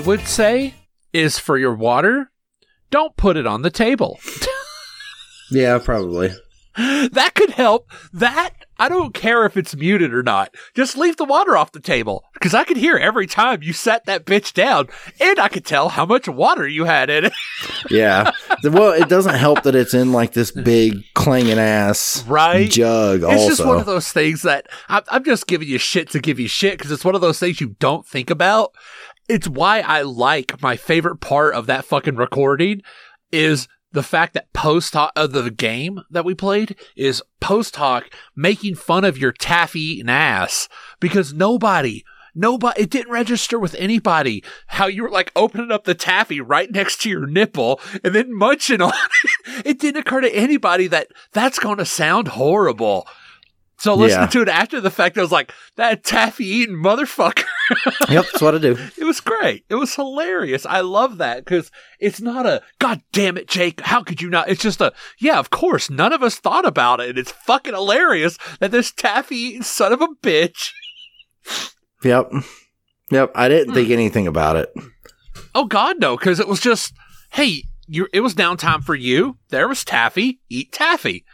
I would say is for your water, don't put it on the table. Yeah, probably. that could help. That I don't care if it's muted or not. Just leave the water off the table because I could hear every time you set that bitch down, and I could tell how much water you had in it. Yeah. Well, it doesn't help that it's in like this big clanging ass Right? jug. It's also, just one of those things that I'm, I'm just giving you shit to give you shit because it's one of those things you don't think about. It's why I like my favorite part of that fucking recording is the fact that post hoc of uh, the game that we played is post hoc making fun of your taffy eating ass because nobody. Nobody, it didn't register with anybody how you were like opening up the taffy right next to your nipple and then munching on it. It didn't occur to anybody that that's going to sound horrible. So listening Yeah. to it after the fact, I was like, that taffy eating motherfucker. Yep, that's what I do. It was great. It was hilarious. I love that because it's not a God damn it, Jake. How could you not? It's just a yeah. Of course, none of us thought about it. It's fucking hilarious that this taffy eating son of a bitch. Yep. Yep. I didn't Hmm. think anything about it. Oh God, no, because it was just hey, you. It was downtime for you. There was taffy. Eat taffy.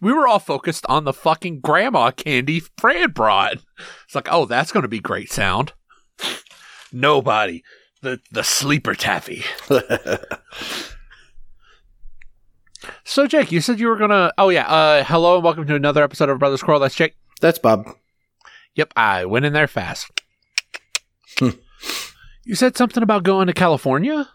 We were all focused on the fucking grandma candy Fran brought. It's like, oh, that's going to be great sound. Nobody. The the sleeper taffy. So, Jake, you said you were gonna. Oh yeah. Uh, hello and welcome to another episode of Brothers Quarrel. That's Jake. That's Bob. Yep, I went in there fast. Hmm. you said something about going to California.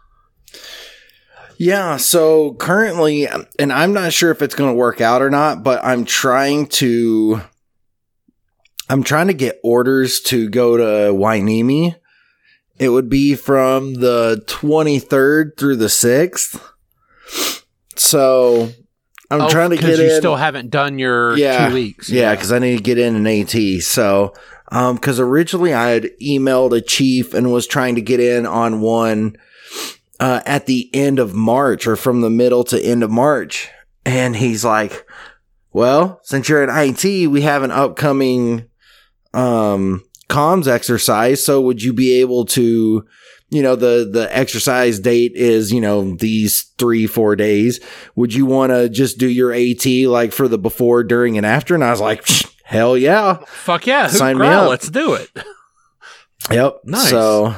Yeah, so currently, and I'm not sure if it's going to work out or not, but I'm trying to, I'm trying to get orders to go to Hueneme. It would be from the 23rd through the 6th. So I'm Oh, trying to get you in. still haven't done your Yeah. two weeks. Yeah, because I need to get in an AT. So, um, because originally I had emailed a chief and was trying to get in on one uh, at the end of March or from the middle to end of March, and he's like, "Well, since you're in IT, we have an upcoming um comms exercise. So, would you be able to?" You know, the, the exercise date is, you know, these three, four days would you want to just do your AT like for the before, during, and after? And I was like, hell yeah. Fuck yeah. Hoop Sign me growl, up. Let's do it. Yep. Nice. So,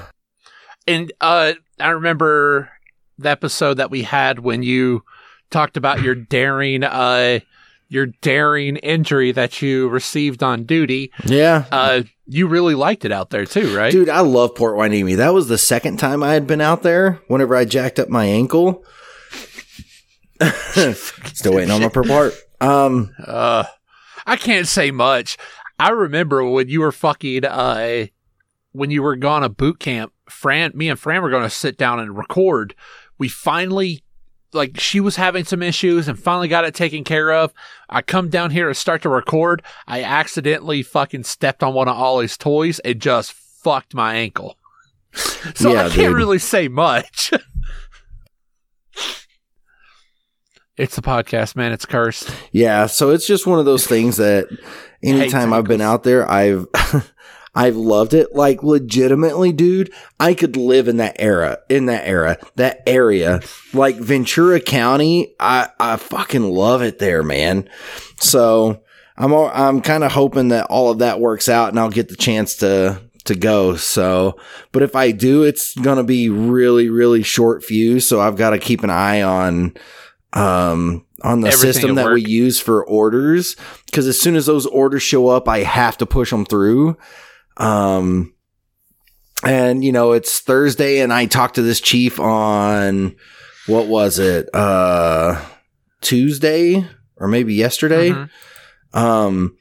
And uh, I remember the episode that we had when you talked about your daring, uh, your daring injury that you received on duty. yeah. Uh, you really liked it out there too, right? Dude, I love Port Hueneme. That was the second time I had been out there whenever I jacked up my ankle. Still waiting on my heart. Um, Uh, I can't say much. I remember when you were fucking, uh, when you were gone to boot camp, Fran, me and Fran were going to sit down and record. We finally, like, she was having some issues and finally got it taken care of. I come down here to start to record. I accidentally fucking stepped on one of Ollie's toys and just fucked my ankle. so Yeah, I can't dude. really say much. it's the podcast, man. It's cursed. yeah. So it's just one of those things that anytime I've been out there, I've, I've loved it. Like legitimately, dude, I could live in that era, in that era, that area, like Ventura County. I, I fucking love it there, man. So I'm, I'm kind of hoping that all of that works out and I'll get the chance to, to go. So, but if I do, it's going to be really, really short fuse. So I've got to keep an eye on, um, on the Everything system at that we use for orders. Cause as soon as those orders show up, I have to push them through. Um, and you know, it's Thursday and I talked to this chief on what was it? Uh, Tuesday or maybe yesterday. Mhm. Um,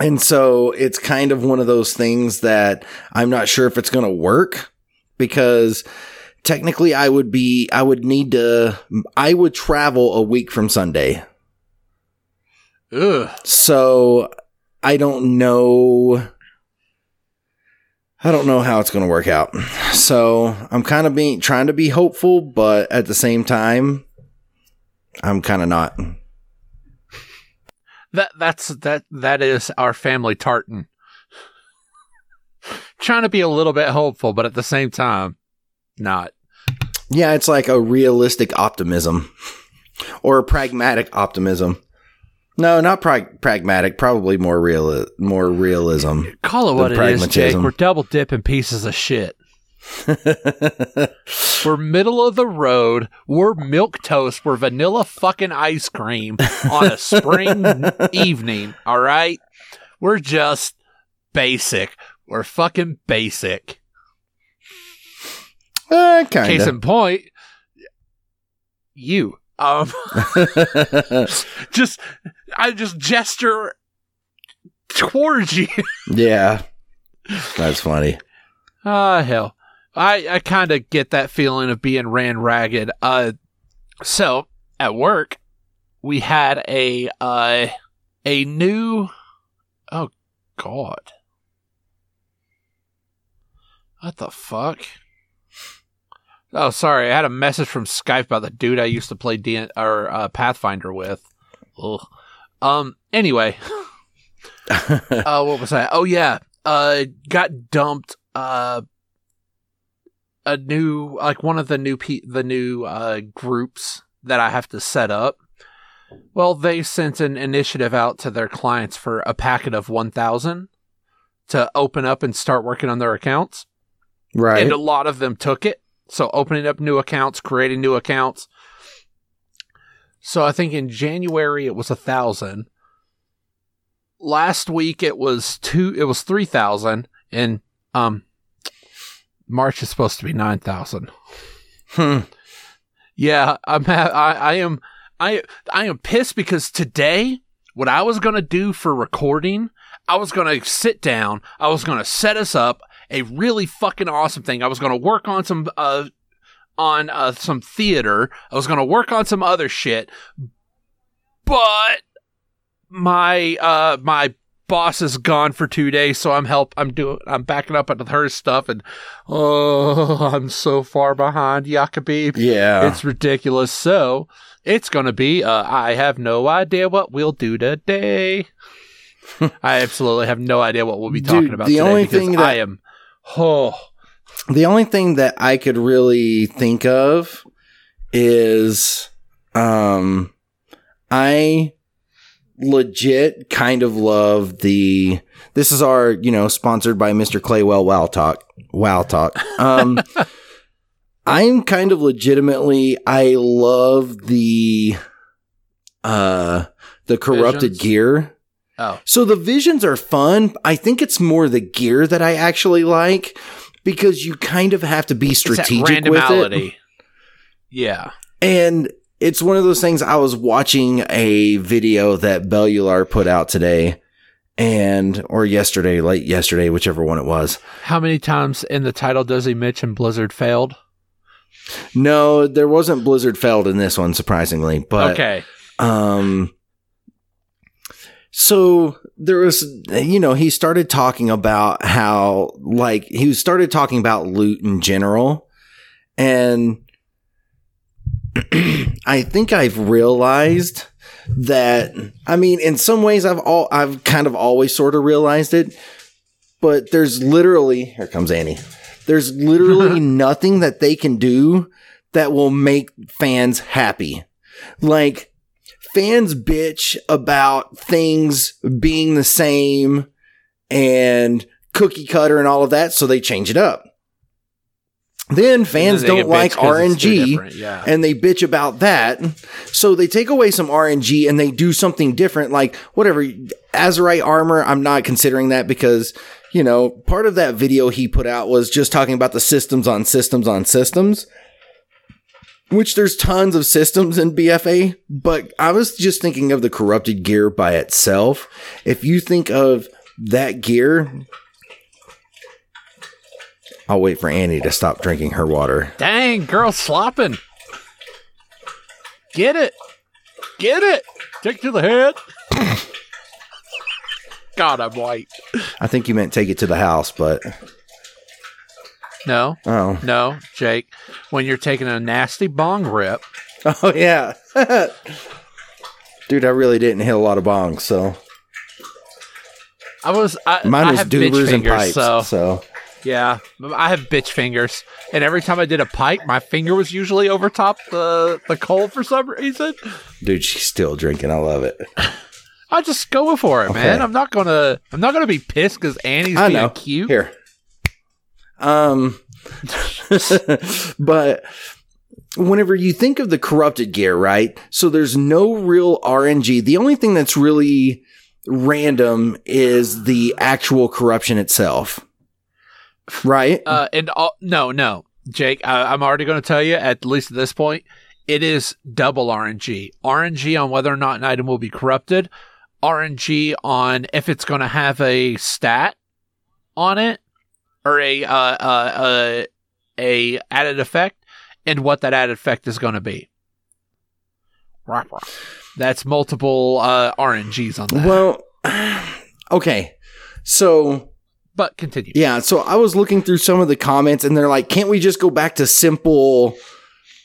and so it's kind of one of those things that I'm not sure if it's going to work because technically I would be, I would need to, I would travel a week from Sunday. Ugh. So I don't know. I don't know how it's going to work out. So I'm kind of being trying to be hopeful, but at the same time, I'm kind of not. That that's that that is our family tartan. trying to be a little bit hopeful, but at the same time, not. Yeah, it's like a realistic optimism or a pragmatic optimism. No, not prag- pragmatic. Probably more real, more realism. Call it what it is, Jake. We're double dipping pieces of shit. We're middle of the road. We're milk toast. We're vanilla fucking ice cream on a spring evening. All right. We're just basic. We're fucking basic. uh, Case in point, you. Um, just I just gesture towards you. yeah, that's funny. Ah, hell. I, I kind of get that feeling of being ran ragged. Uh, so at work, we had a uh a new. Oh God. What the fuck? Oh, sorry. I had a message from Skype about the dude I used to play D or uh, Pathfinder with. Ugh. Um. Anyway, uh, what was that? Oh yeah, uh, got dumped. Uh, a new like one of the new pe- the new uh groups that I have to set up. Well, they sent an initiative out to their clients for a packet of one thousand to open up and start working on their accounts, right. and a lot of them took it. So opening up new accounts, creating new accounts. So I think in January it was a thousand. Last week it was two. It was three thousand, and um, March is supposed to be nine thousand. Hmm. Yeah, I'm. Ha- I, I am. I I am pissed because today, what I was gonna do for recording, I was gonna sit down. I was gonna set us up a really fucking awesome thing. I was gonna work on some uh on uh some theater. I was gonna work on some other shit, but my uh my boss is gone for two days, so I'm help. I'm doing. I'm backing up on her stuff, and oh, I'm so far behind, Jacoby. Yeah. It's ridiculous. So it's going to be, uh, I have no idea what we'll do today. I absolutely have no idea what we'll be talking Dude, about the today only because thing I am, oh, The only thing that I could really think of is um I legit kind of love the this is our, you know, sponsored by Mr. Claywell Wow Talk. Wow Talk. Um I'm kind of legitimately I love the uh the corrupted Visions? gear. Oh, So the visions are fun. I think it's more the gear that I actually like because you kind of have to be strategic with it. Yeah. And it's one of those things I was watching a video that Bellular put out today and or yesterday, late yesterday, whichever one it was. How many times in the title does he mention Blizzard failed? No, there wasn't Blizzard failed in this one surprisingly, but okay. Um, so there was, you know, he started talking about how, like, he started talking about loot in general. And I think I've realized that, I mean, in some ways I've all, I've kind of always sort of realized it, but there's literally, here comes Annie. There's literally nothing that they can do that will make fans happy. Like, fans bitch about things being the same and cookie cutter and all of that, so they change it up. Then fans then don't like bitched 'cause it's too RNG Yeah. and they bitch about that. So they take away some RNG and they do something different, like whatever Azerite armor. I'm not considering that because you know part of that video he put out was just talking about the systems on systems on systems, which there's tons of systems in BFA. But I was just thinking of the corrupted gear by itself. If you think of that gear. I'll wait for Annie to stop drinking her water. Dang, girl slopping. Get it. Get it. Take to the head. God, I'm white. I think you meant take it to the house, but No, oh, no, Jake. When you're taking a nasty bong rip, oh yeah, dude, I really didn't hit a lot of bongs, so I was I, mine was bitch doobers and pipes. So So Yeah, I have bitch fingers, and every time I did a pipe, my finger was usually over top the the coal for some reason. Dude, she's still drinking. I love it. I just go for it, man. I'm not gonna I'm not gonna be pissed because Annie's I being know. cute. Here. Um, but whenever you think of the corrupted gear, right? So there's no real RNG. The only thing that's really random is the actual corruption itself. Right? Uh, and all, no, no, Jake, I, I'm already going to tell you at least at this point, it is double RNG. RNG on whether or not an item will be corrupted. RNG on if it's going to have a stat on it or a uh, uh, uh, a added effect, and what that added effect is going to be. That's multiple uh, RNGs on that. Well, okay. So but continue. Yeah, so I was looking through some of the comments and they're like, can't we just go back to simple?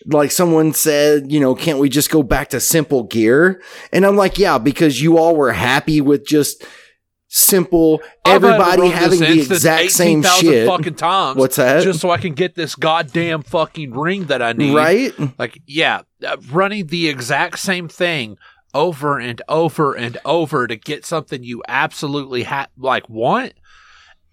Like someone said, you know, can't we just go back to simple gear? And I'm like, yeah, because you all were happy with just simple, I've everybody having the exact same shit. fucking times. What's that? Just so I can get this goddamn fucking ring that I need. right? Like, yeah, uh, running the exact same thing over and over and over to get something you absolutely ha- like want.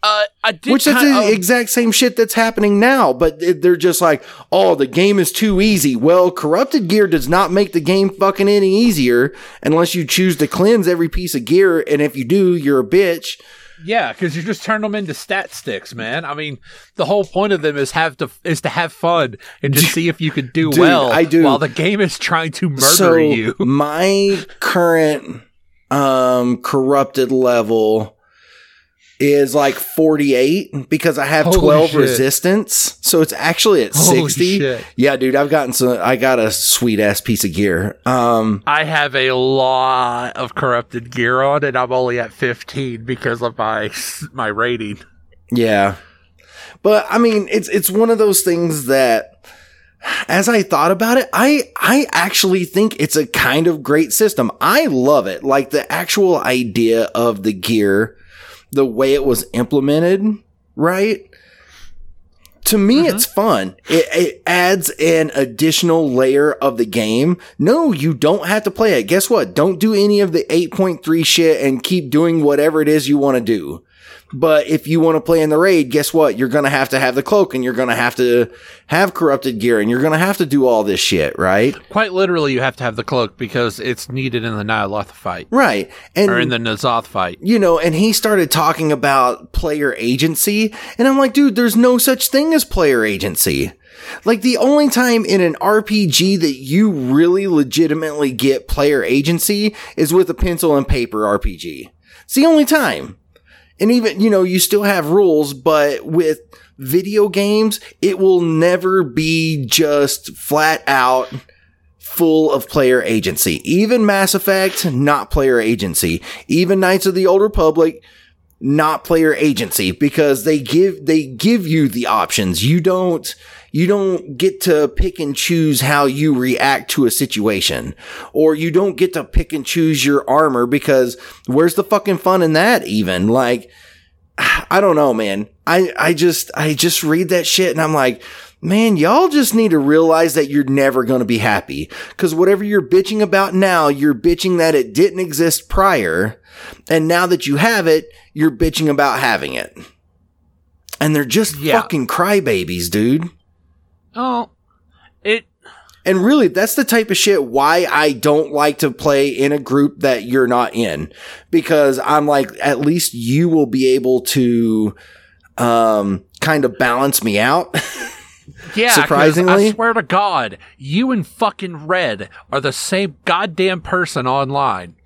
Uh, I did Which is the of- exact same shit that's happening now, but they're just like, oh, the game is too easy. Well, corrupted gear does not make the game fucking any easier unless you choose to cleanse every piece of gear. And if you do, you're a bitch. Yeah, because you just turn them into stat sticks, man. I mean, the whole point of them is have to is to have fun and to see if you can do Dude, well. I do. While the game is trying to murder so you. my current um corrupted level is like 48 because I have Holy 12 shit. resistance. So it's actually at Holy 60. shit. Yeah, dude, I've gotten some I got a sweet ass piece of gear. Um I have a lot of corrupted gear on, and I'm only at 15 because of my my rating. yeah. But I mean, it's it's one of those things that as I thought about it, I I actually think it's a kind of great system. I love it. Like the actual idea of the gear, the way it was implemented, right? To me, mm-hmm. it's fun. It, it adds an additional layer of the game. No, you don't have to play it. Guess what? Don't do any of the 8.3 shit and keep doing whatever it is you want to do. But if you want to play in the raid, guess what? You're going to have to have the cloak and you're going to have to have corrupted gear and you're going to have to do all this shit, right? Quite literally, you have to have the cloak because it's needed in the Nyaloth fight Right. And or in the N'Zoth fight. you know, and he started talking about player agency. And I'm like, dude, there's no such thing as player agency. Like the only time in an RPG that you really legitimately get player agency is with a pencil and paper RPG. It's the only time. And even, you know, you still have rules, but with video games, it will never be just flat out full of player agency. Even Mass Effect, not player agency. Even Knights of the Old Republic, not player agency because they give they give you the options. You don't you don't get to pick and choose how you react to a situation or you don't get to pick and choose your armor because where's the fucking fun in that even like I don't know, man. I, I just, I just read that shit and I'm like, man, y'all just need to realize that you're never going to be happy. Cause whatever you're bitching about now, you're bitching that it didn't exist prior. And now that you have it, you're bitching about having it. And they're just Yeah. fucking crybabies, dude. Oh, it. And really, that's the type of shit why I don't like to play in a group that you're not in. Because I'm like, at least you will be able to, um, kind of balance me out. Yeah, Surprisingly? I swear to God, you and fucking Red are the same goddamn person online.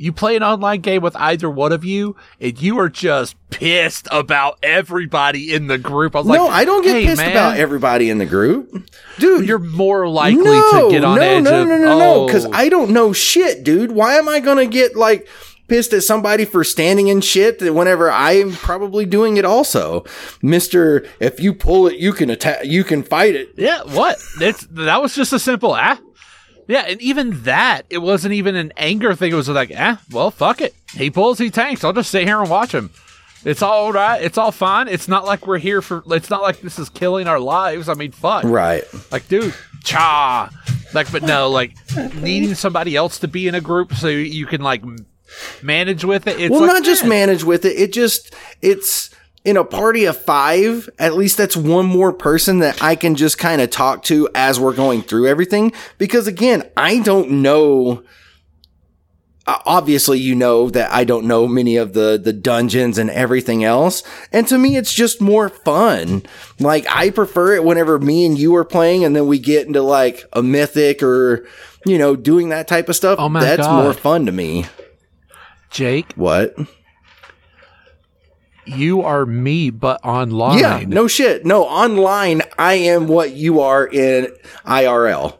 You play an online game with either one of you, and you are just pissed about everybody in the group. I was no, like, I don't get "Hey, pissed man, about everybody in the group. Dude, You're more likely no, to get on no, edge no, of, no, no, oh, no, because I don't know shit, dude. Why am I gonna get like pissed at somebody for standing in shit that whenever I'm probably doing it also, Mister? If you pull it, you can attack. You can fight it. Yeah, what? It's that was just a simple ah. Yeah, and even that, it wasn't even an anger thing. It was like, ah, well, fuck it. He pulls, he tanks. I'll just sit here and watch him. It's all right. It's all fine. It's not like we're here for. It's not like this is killing our lives. I mean, fuck. Right. Like, dude, cha. Like, but no, like needing somebody else to be in a group so you can like manage with it. It's well, like, not just man, manage with it. It just it's in a party of five. At least that's one more person that I can just kind of talk to as we're going through everything. Because again, I don't know. uh, Obviously, you know that I don't know many of the the dungeons and everything else, and to me, it's just more fun. Like I prefer it whenever me and you are playing, and then we get into like a mythic or you know doing that type of stuff. Oh my that's God. more fun to me. Jake, What? you are me, but online. Yeah, no shit. No, online, I am what you are in IRL.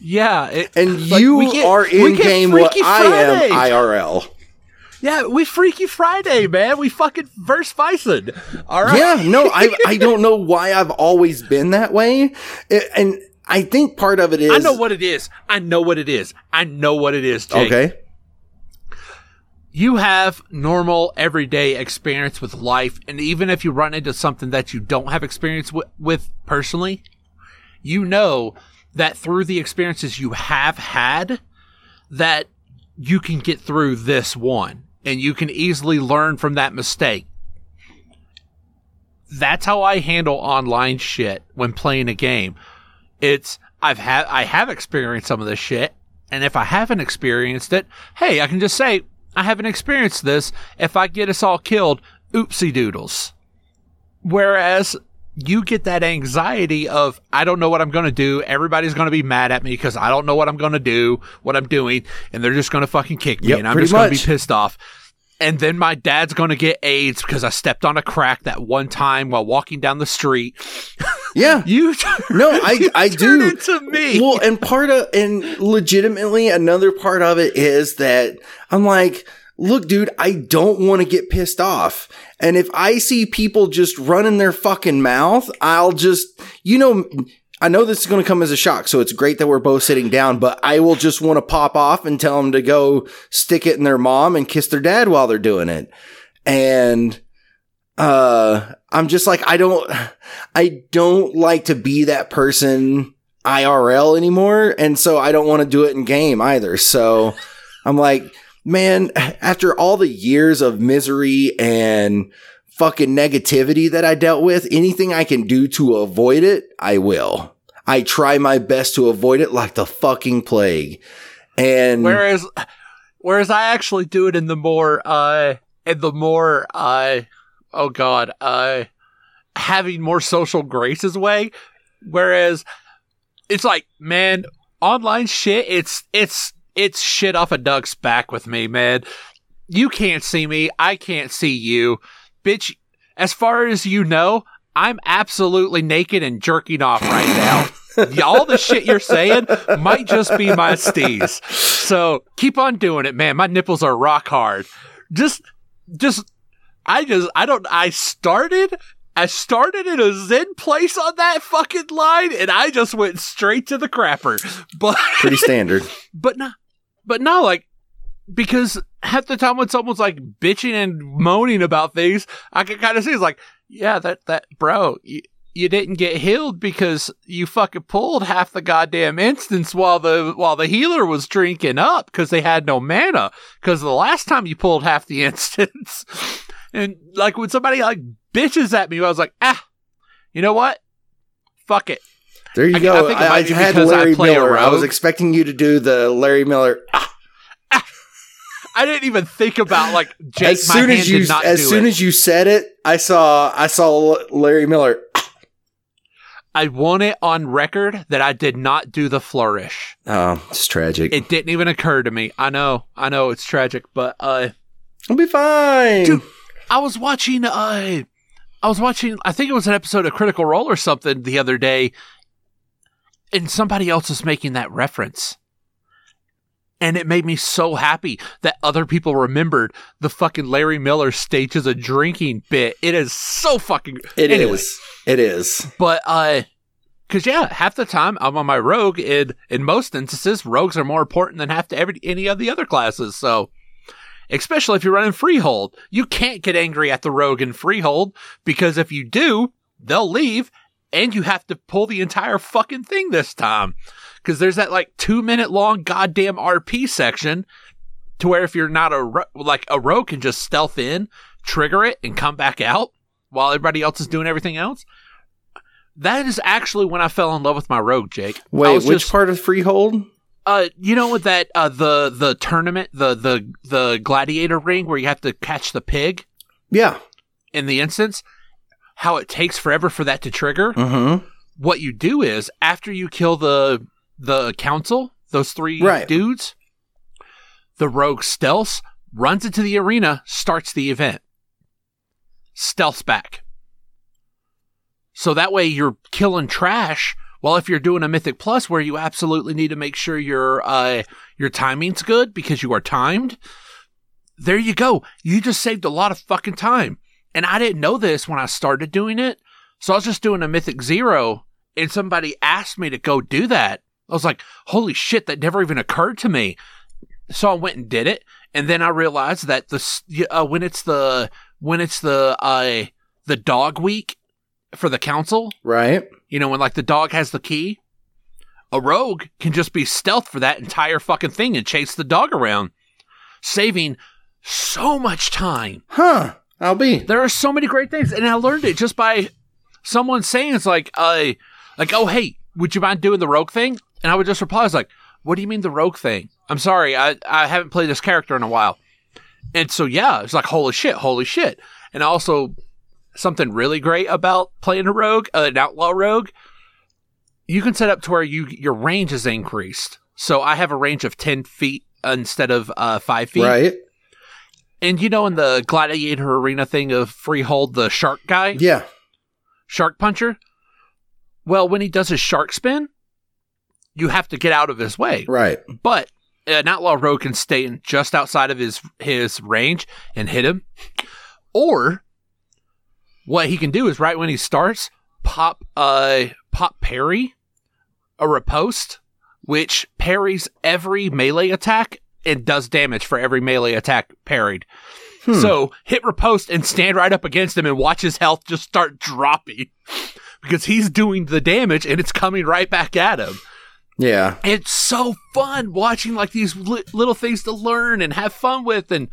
Yeah, it- And like, you we get- are we in get game what Freaky I am Friday. IRL. Yeah, we Freaky Friday, man. We fucking verse Bison. All right. Yeah, no, I I don't know why I've always been that way. It- and I think part of it is I know what it is. I know what it is. I know what it is, Jake. Okay. You have normal, everyday experience with life, and even if you run into something that you don't have experience wi- with personally, you know that through the experiences you have had, that you can get through this one, and you can easily learn from that mistake. That's how I handle online shit when playing a game. It's I've had I have experienced some of this shit, and if I haven't experienced it, hey, I can just say I haven't experienced this. If I get us all killed, oopsie doodles. Whereas you get that anxiety of I don't know what I'm going to do. Everybody's going to be mad at me because I don't know what I'm going to do, what I'm doing, and they're just going to fucking kick me, Yep, and I'm just going to be pissed off. And then my dad's going to get AIDS because I stepped on a crack that one time while walking down the street. Yeah. You No, I you I do. into me. Well, and part of and legitimately another part of it is that I'm like, look, dude, I don't want to get pissed off. And if I see people just running their fucking mouth, I'll just, you know, I know this is going to come as a shock, so it's great that we're both sitting down, but I will just want to pop off and tell them to go stick it in their mom and kiss their dad while they're doing it. And uh I'm just like I don't I don't like to be that person IRL anymore and so I don't want to do it in game either. So I'm like, man, after all the years of misery and fucking negativity that I dealt with, anything I can do to avoid it, I will. I try my best to avoid it like the fucking plague. And Whereas, whereas I actually do it in the more, uh, in the more, uh, oh god, uh, having more social graces way. Whereas, it's like, man, online shit, it's, it's, it's shit off a duck's back with me, man. You can't see me. I can't see you. Bitch, as far as you know, I'm absolutely naked and jerking off right now. All the shit you're saying might just be my steez. So keep on doing it, man. My nipples are rock hard. Just, just, I just, I don't, I started, I started in a zen place on that fucking line and I just went straight to the crapper. But, pretty standard. but not, but no, like, because half the time when someone's like bitching and moaning about things, I can kind of see it's like, yeah, that, that, bro, you, you didn't get healed because you fucking pulled half the goddamn instance while the, while the healer was drinking up because they had no mana. Because the last time you pulled half the instance. and like when somebody like bitches at me, I was like, ah, you know what? Fuck it. There you I- go. I think I, I had Larry Miller. I was expecting you to do the Larry Miller. I didn't even think about like Jake. as soon as you, as soon it. as you said it, I saw, I saw Larry Miller. I want it on record that I did not do the flourish. Oh, it's tragic. It didn't even occur to me. I know, I know it's tragic, but uh, It'll be fine. Dude. I was watching uh, I was watching. I think it was an episode of Critical Role or something the other day, and somebody else was making that reference. And it made me so happy that other people remembered the fucking Larry Miller stage stages a drinking bit. It is so fucking. It is. anyway. It is. But uh cuz yeah, half the time I'm on my rogue and in most instances rogues are more important than half to every any of the other classes. So especially if you're running freehold. You can't get angry at the rogue in freehold because if you do, they'll leave and you have to pull the entire fucking thing this time. Cause there's that like two minute long goddamn RP section to where if you're not a, ro- like a rogue can just stealth in, trigger it and come back out while everybody else is doing everything else. That is actually when I fell in love with my rogue, Jake. Wait, was which just- part of Freehold? uh, you know with that uh the the tournament the the the gladiator ring where you have to catch the pig Yeah. in the instance, how it takes forever for that to trigger. Mm-hmm. What you do is after you kill the the council, those three Right. dudes, the rogue stealths, runs into the arena, starts the event. Stealths back. So that way you're killing trash. Well, if you're doing a Mythic Plus where you absolutely need to make sure your uh your timing's good because you are timed, there you go. You just saved a lot of fucking time. And I didn't know this when I started doing it. So I was just doing a Mythic Zero and somebody asked me to go do that. I was like, holy shit, that never even occurred to me. So I went and did it. And then I realized that the, uh, when it's the, when it's the, uh, the dog week for the council, Right. you know, when like the dog has the key, a rogue can just be stealth for that entire fucking thing and chase the dog around, saving so much time. Huh. I'll be. There are so many great things, and I learned it just by someone saying it's like, uh, like, oh hey, would you mind doing the rogue thing? And I would just reply, I was like, what do you mean the rogue thing? I'm sorry, I I haven't played this character in a while. And so yeah, it's like holy shit, holy shit. And also something really great about playing a rogue, uh, an outlaw rogue, you can set up to where you your range is increased. So I have a range of ten feet instead of uh, five feet. Right. And you know, in the gladiator arena thing of freehold, the shark guy, Yeah. shark puncher. Well, when he does his shark spin, you have to get out of his way. Right. But an outlaw rogue can stay in just outside of his his range and hit him. Or what he can do is right when he starts, pop uh pop parry a riposte, which parries every melee attack and does damage for every melee attack parried. Hmm. So hit riposte and stand right up against him and watch his health just start dropping because he's doing the damage and it's coming right back at him. Yeah. It's so fun watching like these li- little things to learn and have fun with. And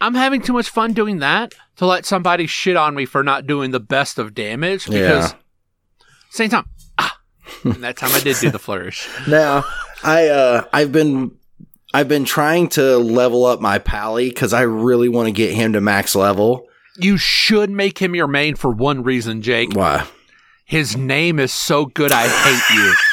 I'm having too much fun doing that to let somebody shit on me for not doing the best of damage because Yeah. same time. Ah, and that time I did do the flourish. Now, I uh I've been I've been trying to level up my pally because I really want to get him to max level. You should make him your main for one reason, Jake. Why? His name is so good I hate you.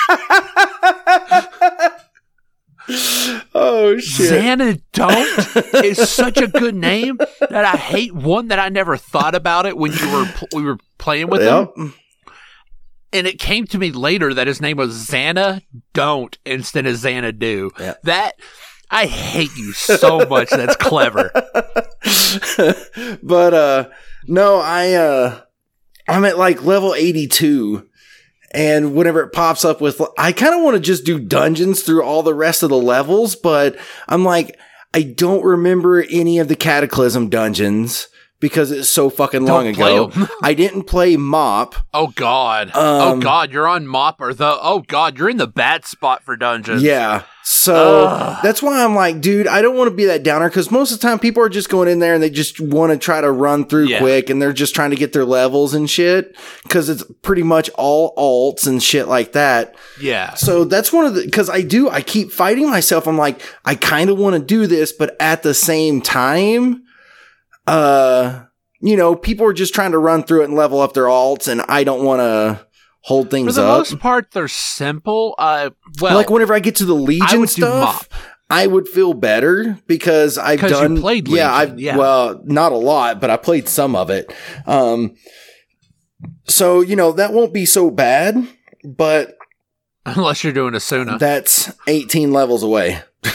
Oh shit! Xanadont is such a good name that I hate one that I never thought about it when you were pl- we were playing with him, and it came to me later that his name was Xana Don't instead of Xanadu. Yeah. That I hate you so much. That's clever. but uh no, I uh I'm at like level 82 and whenever it pops up with I kind of want to just do dungeons through all the rest of the levels, but I'm like I don't remember any of the cataclysm dungeons because it's so fucking long Don't play ago. I didn't play mop. Oh God. oh Um, God. You're on mop or the. Oh God. You're in the bad spot for dungeons. Yeah. So Ugh. that's why I'm like, dude, I don't want to be that downer because most of the time people are just going in there and they just want to try to run through Yeah. quick and they're just trying to get their levels and shit because it's pretty much all alts and shit like that. Yeah. So that's one of the, because I do, I keep fighting myself. I'm like, I kind of want to do this, but at the same time, uh, you know, people are just trying to run through it and level up their alts and I don't want to hold things up. For the up. most part, they're simple. Uh, well, like whenever I get to the Legion do stuff, I would feel better because I've done played Yeah, I've yeah. well, not a lot, but I played some of it. Um, so you know that won't be so bad, but unless you're doing Azsuna. that's 18 levels away.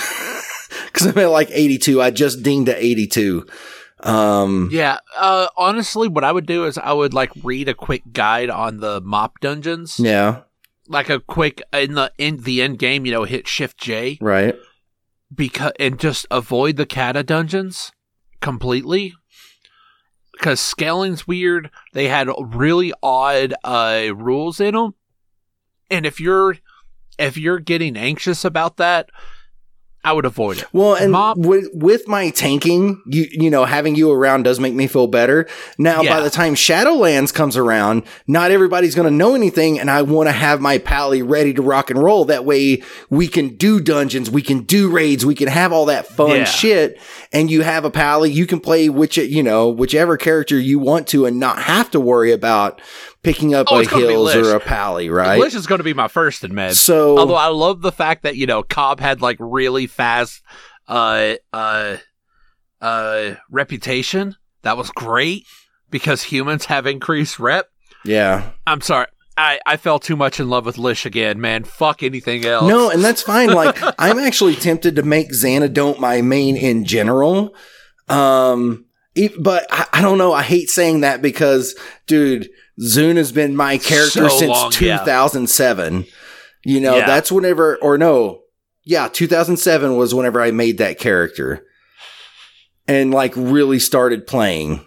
Because I'm at like 82. I just dinged to 82. Um, Yeah, uh, honestly, what I would do is I would like read a quick guide on the mop dungeons, yeah, like a quick in the in the end game. You know, hit Shift J, right. because and just avoid the Cata dungeons completely because scaling's weird. They had really odd uh, rules in them, and if you're if you're getting anxious about that, I would avoid it. Well, and Mop- with with my tanking, you you know, having you around does make me feel better. Now, by the time Shadowlands comes around, not everybody's going to know anything, and I want to have my pally ready to rock and roll. That way, we can do dungeons, we can do raids, we can have all that fun Yeah. shit. And you have a pally, you can play which you know whichever character you want to, and not have to worry about picking up Oh, a hills or a pally, right? Lish is going to be my first in med. So, Although I love the fact that you know Cobb had like really fast, uh, uh, uh, reputation. That was great because humans have increased rep. yeah. I'm sorry. I, I fell too much in love with Lish again, man. Fuck anything else. No, and that's fine. Like I'm actually tempted to make Xanadont my main in general. Um but I, I don't know. I hate saying that because, dude, Zune has been my character So since long, yeah. 2007. You know, Yeah. that's whenever, or no, yeah, 2007 was whenever I made that character and like really started playing.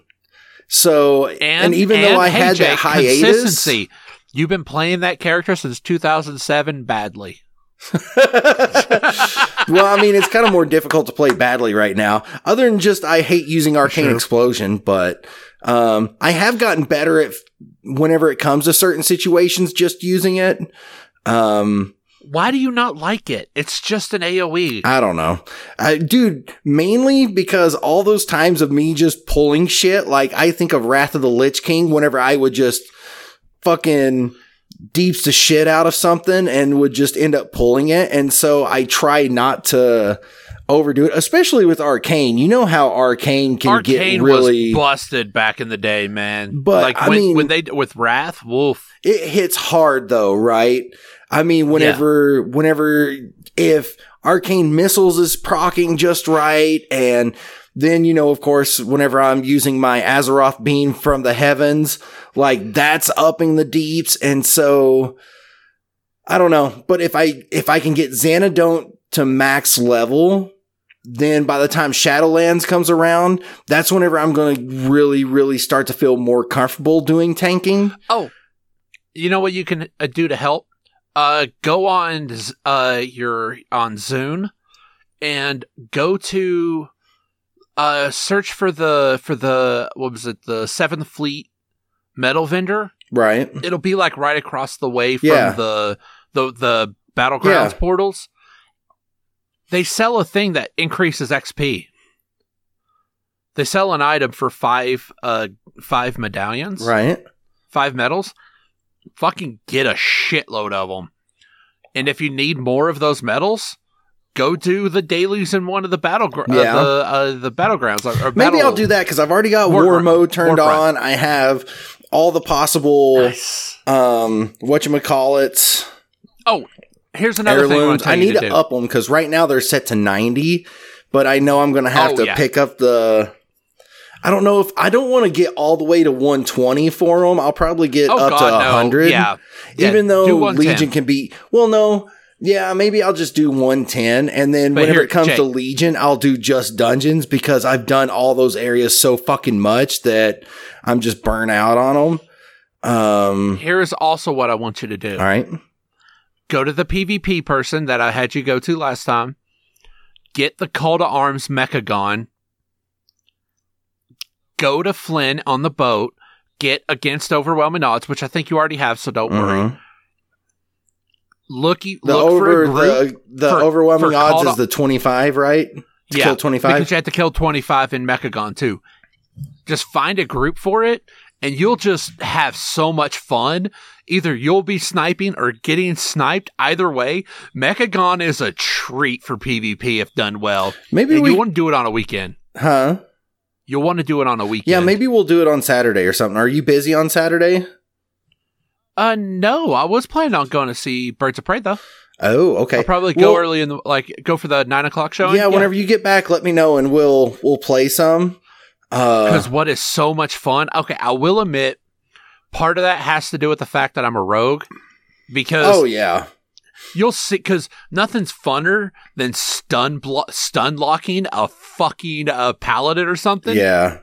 So, and, even though I hey, had that hiatus, consistency. You've been playing that character since 2007 badly. well, I mean, it's kind of more difficult to play badly right now. Other than just, I hate using Arcane. Explosion, but um, I have gotten better at whenever it comes to certain situations, just using it. Um, Why do you not like it? It's just an. AoE. I don't know, I, dude. Mainly because all those times of me just pulling shit, like I think of Wrath of the Lich King. Whenever I would just fucking deeps the shit out of something and would just end up pulling it. And so I try not to overdo it, especially with Arcane. You know how Arcane can Arcane get really, was busted back in the day, man. But, like I when, mean- when they with Wrath, Wolf. it hits hard though, right? I mean, whenever, whenever, if arcane missiles is procking just right, and then, you know, of course, whenever I'm using my Azerite beam from the heavens, like that's upping the deeps. And so I don't know, but if I, if I can get Xanadont to max level, then by the time Shadowlands comes around, that's whenever I'm going to really, really start to feel more comfortable doing tanking. Oh, you know what you can uh, do to help? Uh, go on uh your on Zune and go to uh search for the for the what was it the Seventh Fleet medal vendor. Right. It'll be like right across the way from Yeah. the the the battlegrounds Yeah. portals. They sell a thing that increases XP. They sell an item for five uh five medallions Right. five medals, fucking get a shitload of them. And if you need more of those medals, go do the dailies in one of the battle gr- Yeah. uh, the uh, the battlegrounds. Or, or Maybe battle- I'll do that because I've already got War war, mode turned War on. I have all the possible Nice. um it. Oh, here's another thing I want heirlooms. to tell I need to, to up them because right now they're set to ninety, but I know I'm gonna have Oh, to yeah. pick up the. I don't know if I don't want to get all the way to 120 for them. I'll probably get oh up God, to no. 100. Yeah. Yeah, even do though Legion can be well, no, yeah, maybe I'll just do 110, and then But whenever here, it comes Jake. to Legion, I'll do just dungeons because I've done all those areas so fucking much that I'm just burnt out on them. Um, Here's also what I want you to do. all right, Go to the PvP person that I had you go to last time. Get the Call to Arms Mechagon. Go to Flynn on the boat. Get against overwhelming odds, which I think you already have, so don't worry. Mhm. Look, the look over for a group. the the for- overwhelming for odds is to- the 25, right? To yeah, kill 25. because you have to kill 25 in Mechagon too. Just find a group for it, and you'll just have so much fun. Either you'll be sniping or getting sniped. Either way, Mechagon is a treat for PvP if done well. Maybe we, you want to do it on a weekend. huh? You'll want to do it on a weekend. Yeah, maybe we'll do it on Saturday or something. Are you busy on Saturday? Uh, no, I was planning on going to see Birds of Prey though. Oh, okay. I'll probably go Well, early in the like go for the nine o'clock show. Yeah, whenever you get back, let me know and we'll we'll play some. Uh, because what is so much fun. Okay, I will admit, part of that has to do with the fact that I'm a rogue. Because oh yeah, you'll see because nothing's funner than stun blo- stun locking a fucking uh, paladin or something. Yeah.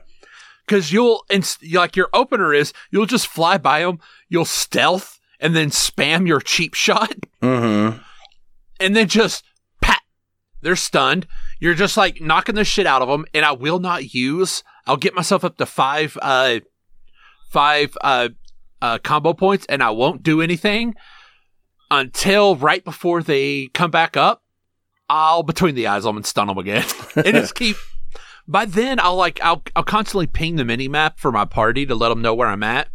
because you'll and like your opener is you'll just fly by them, you'll stealth and then spam your cheap shot, Mm-hmm. and then just pat. They're stunned. You're just like knocking the shit out of them, and I will not use. I'll get myself up to five, uh, five uh, uh, combo points, and I won't do anything until right before they come back up. I'll between the eyes them and stun them again, and just keep. By then, I'll like I'll I'll constantly ping the mini map for my party to let them know where I'm at.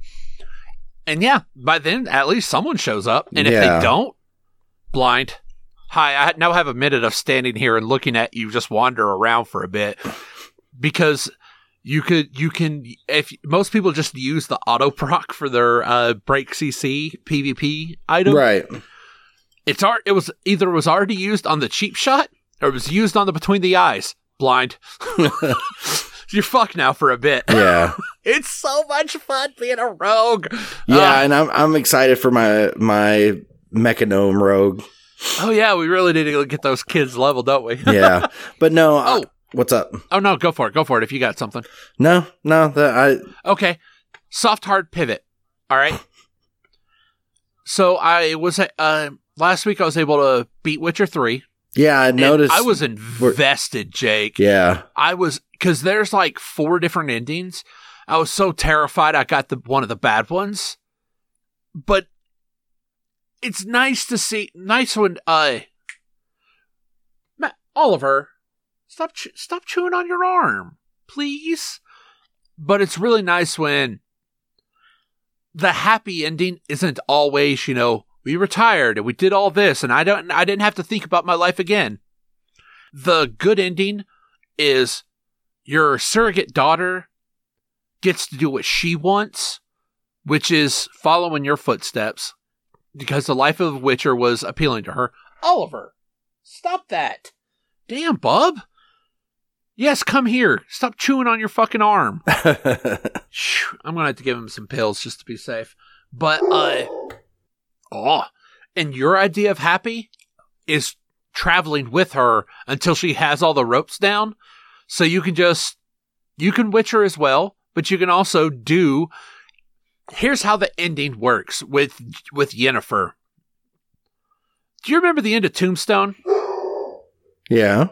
And yeah, by then at least someone shows up, and if Yeah. they don't, blind. Hi, I now have a minute of standing here and looking at you just wander around for a bit because you could you can if most people just use the auto proc for their uh break CC PvP item. Right. It's art. It was either it was already used on the cheap shot or it was used on the between the eyes. Blind. You're fucked now for a bit. Yeah. It's so much fun being a rogue. Yeah, Uh, and I'm I'm excited for my my Mechagnome Rogue. oh yeah, we really need to get those kids leveled, don't we? Yeah. but no, Oh. What's up? oh no, go for it. Go for it if you got something. No, no, that I Okay. Soft hard pivot. All right. So I was uh last week I was able to beat Witcher 3. yeah, I noticed I was invested, Jake. Yeah. I was cuz there's like four different endings. I was so terrified I got the one of the bad ones. But it's nice to see nice when uh Ma- Oliver stop ch- stop chewing on your arm, please. But it's really nice when the happy ending isn't always, you know, we retired and we did all this and I don't I didn't have to think about my life again. The good ending is your surrogate daughter gets to do what she wants, which is following your footsteps because the life of a Witcher was appealing to her. Oliver, stop that. Damn, bub. Yes, come here. Stop chewing on your fucking arm. I'm gonna have to give him some pills just to be safe. But uh oh, and your idea of happy is traveling with her until she has all the ropes down. So you can just you can witch her as well, but you can also do here's how the ending works with with Yennefer. Do you remember the end of Tombstone? yeah.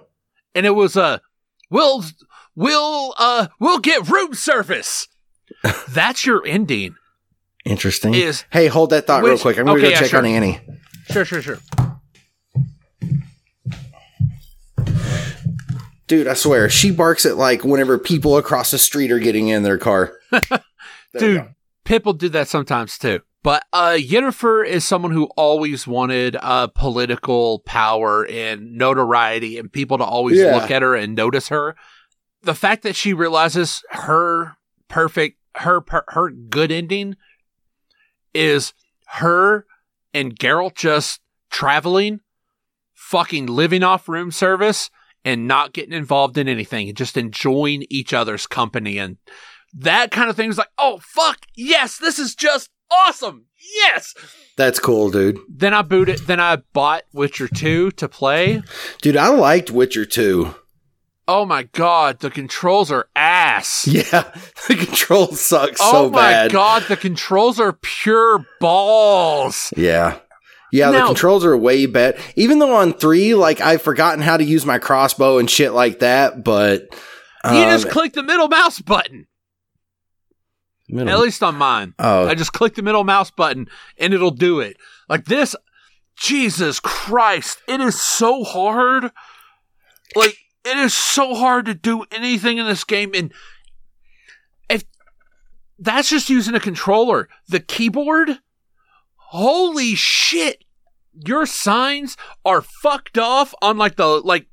And it was uh we'll we'll uh we'll get room service. That's your ending. Interesting. Is hey, hold that thought real quick. I'm gonna okay, go yeah, check sure. on Annie. sure sure sure. Dude, I swear, she barks at like whenever people across the street are getting in their car. Dude. Pip will do that sometimes too. But uh, Yennefer is someone who always wanted uh, political power and notoriety and people to always Yeah. look at her and notice her. The fact that she realizes her perfect, her per- her good ending is her and Geralt just traveling, fucking living off room service and not getting involved in anything and just enjoying each other's company and that kind of thing is like, oh fuck, yes, this is just awesome. Yes. That's cool, dude. Then I booted then I bought Witcher 2 to play. Dude, I liked Witcher 2. Oh my god, the controls are ass. Yeah, the controls suck oh so bad. Oh my god, the controls are pure balls. Yeah. Yeah, the controls are way better. Even though on 3, like, I've forgotten how to use my crossbow and shit like that, but. you um, just click the middle mouse button. Middle- At least on mine. oh, I just click the middle mouse button and it'll do it. Like this, Jesus Christ, it is so hard. Like, it is so hard to do anything in this game. And if that's just using a controller, the keyboard, holy shit, your signs are fucked off on like the, like,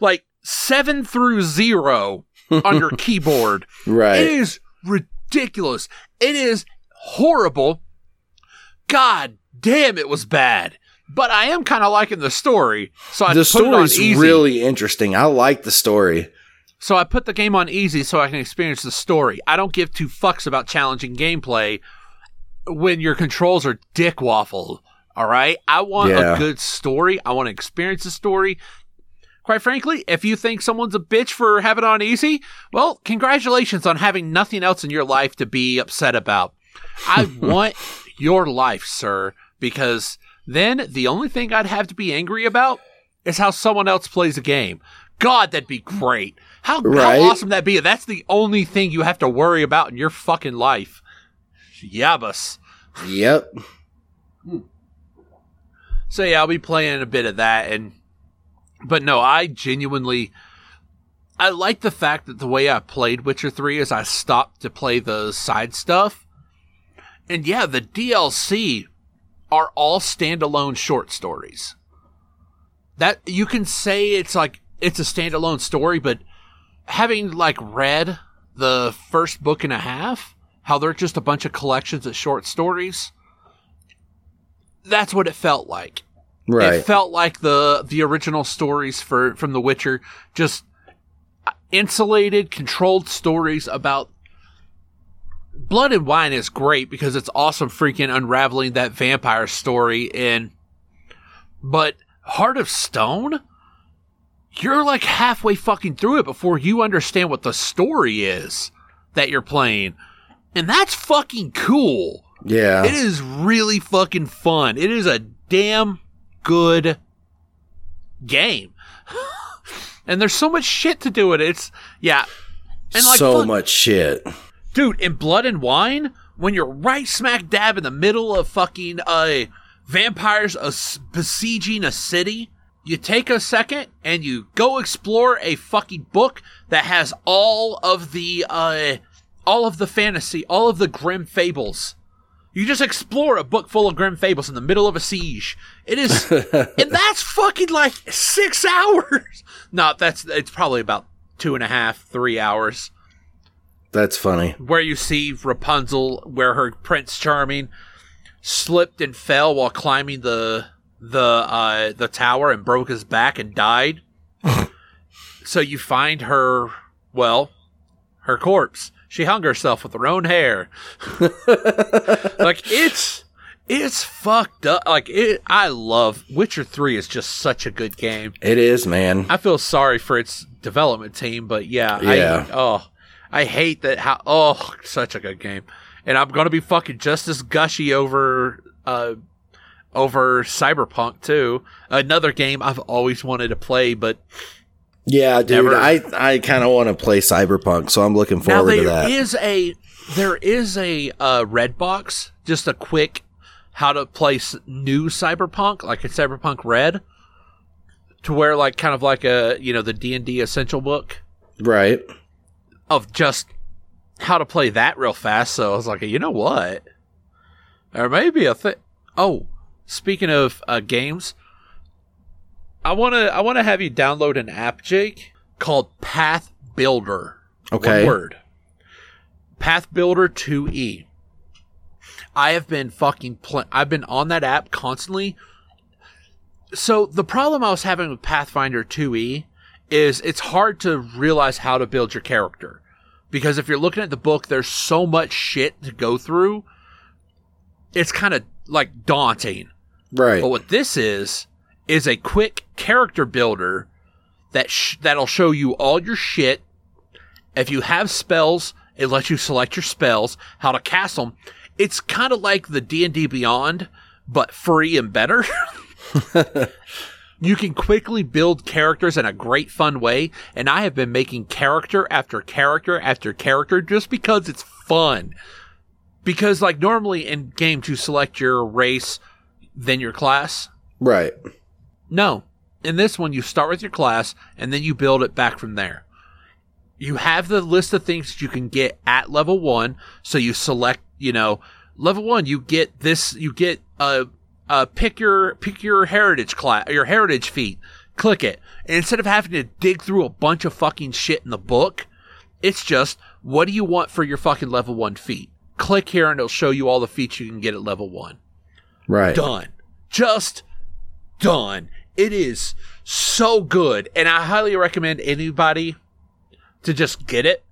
like seven through zero on your keyboard. Right. is ridiculous. It is horrible. God damn, it was bad. But I am kind of liking the story, so I The put it on story's easy. really interesting. I like the story. so I put the game on easy so I can experience the story. I don't give two fucks about challenging gameplay when your controls are dick waffle. All right. I want Yeah. a good story. I want to experience a story. Quite frankly, if you think someone's a bitch for having it on easy, well, congratulations on having nothing else in your life to be upset about. I want your life, sir, because then the only thing I'd have to be angry about is how someone else plays a game. God, that'd be great. How, Right. how awesome that'd be if that's the only thing you have to worry about in your fucking life. Yabus. Yep. Hmm. So yeah, I'll be playing a bit of that and but no, I genuinely I like the fact that the way I played Witcher 3 is I stopped to play the side stuff. And yeah, the DLC are all standalone short stories. That you can say it's like it's a standalone story, but having like read the first book and a half, how they're just a bunch of collections of short stories, that's what it felt like. It felt like the the original stories for from The Witcher, just insulated, controlled stories about Blood and Wine is great because it's awesome freaking unraveling that vampire story and but Heart of Stone you're like halfway fucking through it before you understand what the story is that you're playing. And that's fucking cool. yeah. It is really fucking fun. It is a damn good game. and there's so much shit to do it. It's yeah. And like so much shit. dude, in Blood and Wine, when you're right smack dab in the middle of fucking uh vampires uh, besieging a city, you take a second and you go explore a fucking book that has all of the uh all of the fantasy, all of the grim fables. You just explore a book full of grim fables in the middle of a siege. It is, and that's fucking like six hours. No, that's it's probably about two and a half, three hours That's funny. where you see Rapunzel, where her Prince Charming slipped and fell while climbing the the uh, the tower and broke his back and died. so you find her, well, her corpse. She hung herself with her own hair. like it's it's fucked up. Like it, I love Witcher Three. is just such a good game. It is, man. I feel sorry for its development team, but yeah, Yeah. I, oh, I hate that. How oh, such a good game, and I'm gonna be fucking just as gushy over uh over Cyberpunk too. Another game I've always wanted to play, but Yeah, dude. Never- I I kind of want to play Cyberpunk, so I'm looking now forward to there that. is a there is a uh, red box, just a quick how to play new Cyberpunk, like a Cyberpunk Red, to where like kind of like a you know the D and D essential book. right. of just how to play that real fast. So I was like, you know what? There may be a thing. Oh, speaking of uh, games, I want to I want to have you download an app, Jake, called Path Builder. Okay. One word. Pathbuilder 2E. I have been fucking pl- I've been on that app constantly. So the problem I was having with Pathfinder 2E is it's hard to realize how to build your character. Because if you're looking at the book, there's so much shit to go through. It's kind of like daunting. Right. But what this is is a quick character builder that sh- that'll show you all your shit. If you have spells, it lets you select your spells, how to cast them. It's kind of like the D and D Beyond, but free and better. you can quickly build characters in a great fun way, and I have been making character after character after character just because it's fun. Because like normally in game you select your race, then your class. right. No. In this one, you start with your class and then you build it back from there. You have the list of things that you can get at level one. So you select, you know, level one, you get this, you get, a, uh, pick your, pick your heritage class, your heritage feat. Click it. And instead of having to dig through a bunch of fucking shit in the book, it's just, what do you want for your fucking level one feat? Click here and it'll show you all the feats you can get at level one Right. done. Just done. It is so good. And I highly recommend anybody to just get it.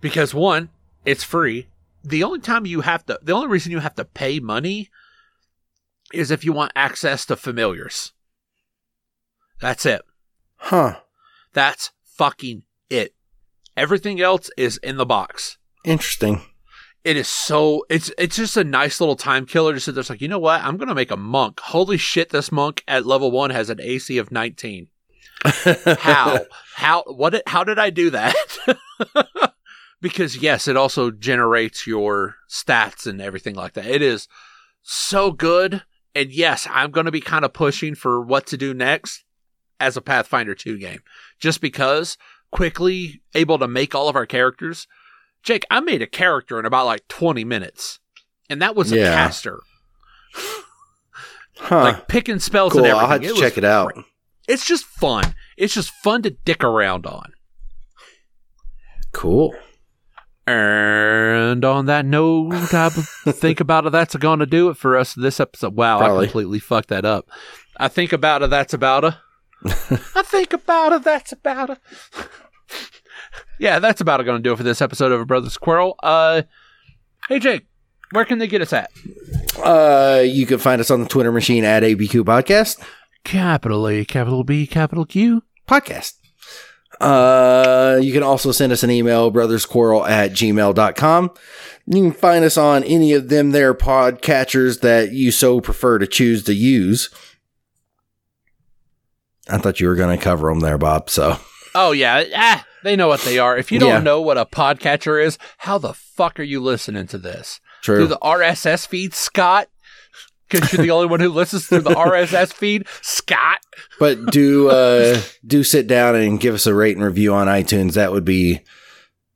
Because one, it's free. The only time you have to, the only reason you have to pay money is if you want access to familiars. That's it. Huh. That's fucking it. Everything else is in the box. Interesting. It is so it's it's just a nice little time killer to sit there. It's like, you know what? I'm gonna make a monk. Holy shit, this monk at level one has an AC of 19. How? how what how did I do that? because yes, it also generates your stats and everything like that. It is so good. And yes, I'm going to be kind of pushing for what to do next as a Pathfinder 2 game. Just because quickly able to make all of our characters. Jake, I made a character in about like 20 minutes. And that was a Yeah. caster. Huh. Like picking spells cool. and everything. I'll have to It check it out. great. It's just fun. It's just fun to dick around on. Cool. And on that note, I think about it. That's going to do it for us this episode. Wow, Probably. I completely fucked that up. I think about it. That's about it. I think about it. That's about it. yeah, that's about it. Going to do it for this episode of A Brothers Quarrel. Uh, hey Jake, where can they get us at? Uh, you can find us on the Twitter machine at ABQ Podcast. Capital A, capital B, capital Q. Podcast. Uh, you can also send us an email, brothersquarrel at gmail.com. You can find us on any of them there podcatchers that you so prefer to choose to use. I thought you were going to cover them there, Bob. So Oh yeah, ah, they know what they are. If you don't Yeah. know what a podcatcher is, how the fuck are you listening to this? true. through the RSS feed, Scott. Because you're the only one who listens through the RSS feed, Scott. but do uh do sit down and give us a rate and review on iTunes. That would be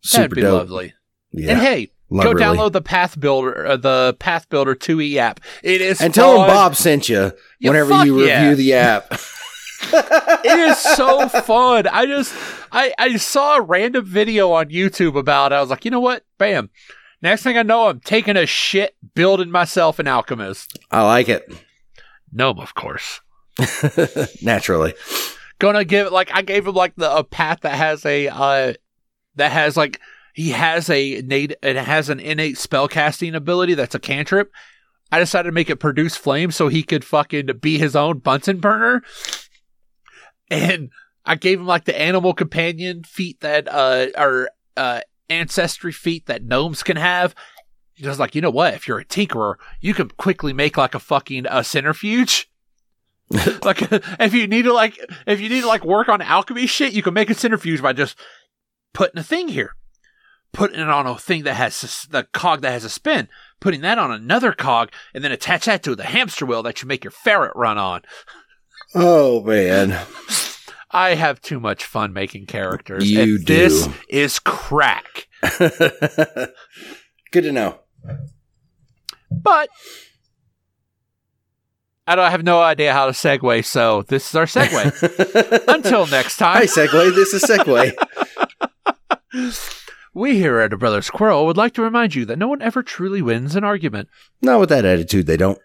super That'd be dope. lovely. Yeah. And hey, love go really. download the Pathbuilder, uh, the Pathbuilder 2e app. It is and tell them Bob sent you Yeah, whenever you yeah. review the app. It is so fun. I just, I, I saw a random video on YouTube about it. I was like, you know what? Bam. Next thing I know, I'm taking a shit, building myself an alchemist. I like it. Gnome, of course. Naturally. gonna give like I gave him like the a path that has a uh that has like he has a innate it has an innate spellcasting ability that's a cantrip. I decided to make it produce flame so he could fucking be his own Bunsen burner. And I gave him like the animal companion feat that uh or uh ancestry feat that gnomes can have. He was like, you know what? If you're a tinkerer, you can quickly make like a fucking a centrifuge. like if you need to like if you need to like work on alchemy shit, you can make a centrifuge by just putting a thing here, putting it on a thing that has the cog that has a spin, putting that on another cog, and then attach that to the hamster wheel that you make your ferret run on. Oh man. I have too much fun making characters. You and This do. is crack. Good to know. But I don't I have no idea how to segue, so this is our segue. Until next time. Hi, Segway. This is Segway. We here at A Brothers Quarrel would like to remind you that no one ever truly wins an argument. Not with that attitude, they don't.